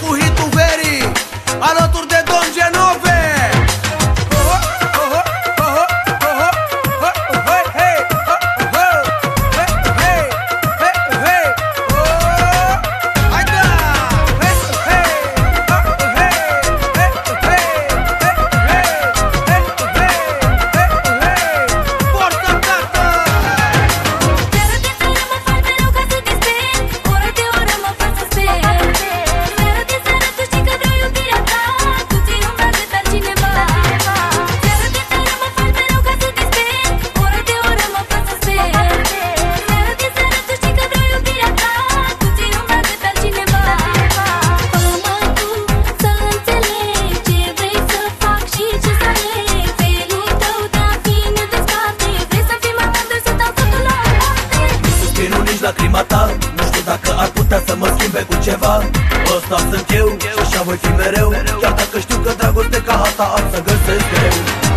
cu veri, tu veri Alături de Genove schimbe cu ceva. Ăsta sunt eu și așa voi fi mereu. Chiar dacă știu că dragoste ca asta am să găsesc greu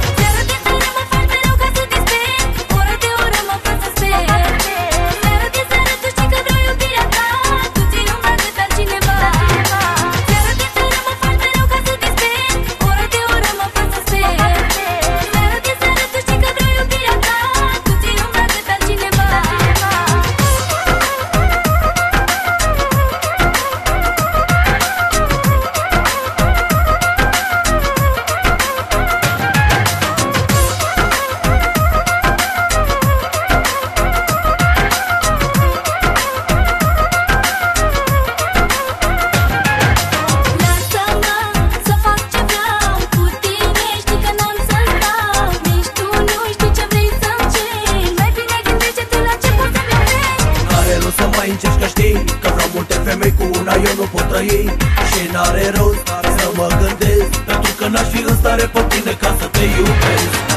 mai încerci că știi Că vreau multe femei cu una eu nu pot trăi. Și n-are rost să mă gândesc Pentru că n-aș fi în stare pe tine ca să te iubesc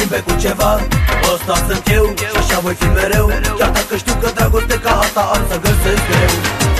schimbe cu ceva. Ăsta sunt eu și așa voi fi mereu. Chiar dacă știu că dragoste ca asta am să găsesc greu